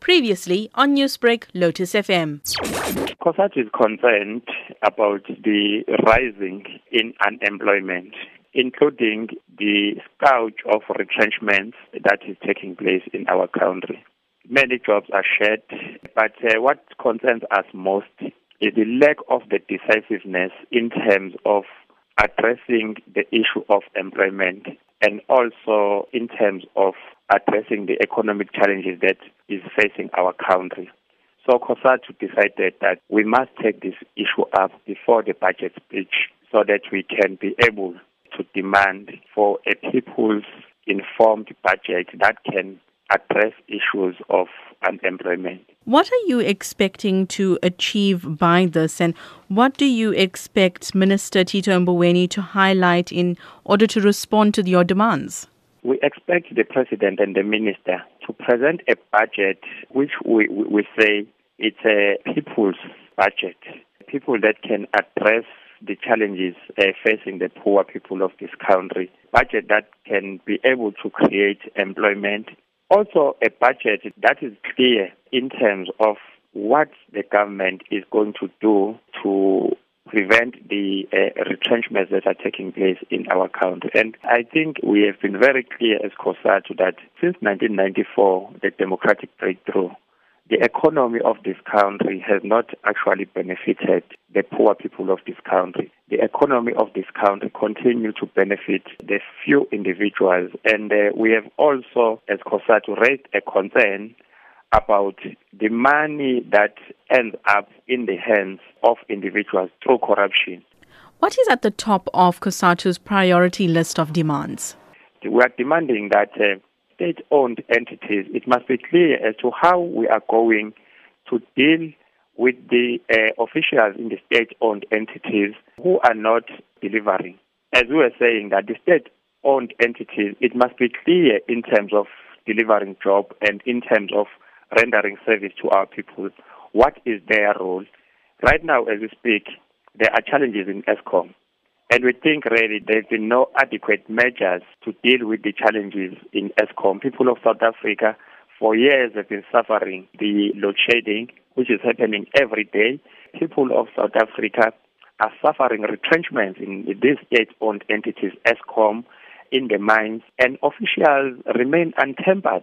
Previously on Newsbreak, Lotus FM. COSATU is concerned about the rising in unemployment, including the scourge of retrenchments that is taking place in our country. Many jobs are shed, but uh, what concerns us most is the lack of the decisiveness in terms of addressing the issue of employment and also in terms of addressing the economic challenges that is facing our country. So COSATU decided that we must take this issue up before the budget speech so that we can be able to demand for a people's informed budget that can address issues of unemployment. What are you expecting to achieve by this, and what do you expect Minister Tito Mboweni to highlight in order to respond to your demands? We expect the President and the Minister to present a budget which we, we say it's a people's budget, people that can address the challenges uh, facing the poor people of this country, budget that can be able to create employment, also a budget that is clear in terms of what the government is going to do to prevent the uh, retrenchments that are taking place in our country. And I think we have been very clear as COSATU that since 1994, the democratic breakthrough, the economy of this country has not actually benefited the poor people of this country. The economy of this country continues to benefit the few individuals. And uh, we have also, as COSATU, raised a concern about the money that ends up in the hands of individuals through corruption. What is at the top of COSATU's priority list of demands? We are demanding that uh, state-owned entities, it must be clear as to how we are going to deal with the uh, officials in the state-owned entities who are not delivering. As we were saying that the state-owned entities, it must be clear in terms of delivering job and in terms of rendering service to our people. What is their role? Right now, as we speak, there are challenges in Eskom. And we think really there's been no adequate measures to deal with the challenges in Eskom. People of South Africa for years have been suffering the load shedding, which is happening every day. People of South Africa are suffering retrenchments in these state-owned entities, Eskom, in the mines, and officials remain untempered.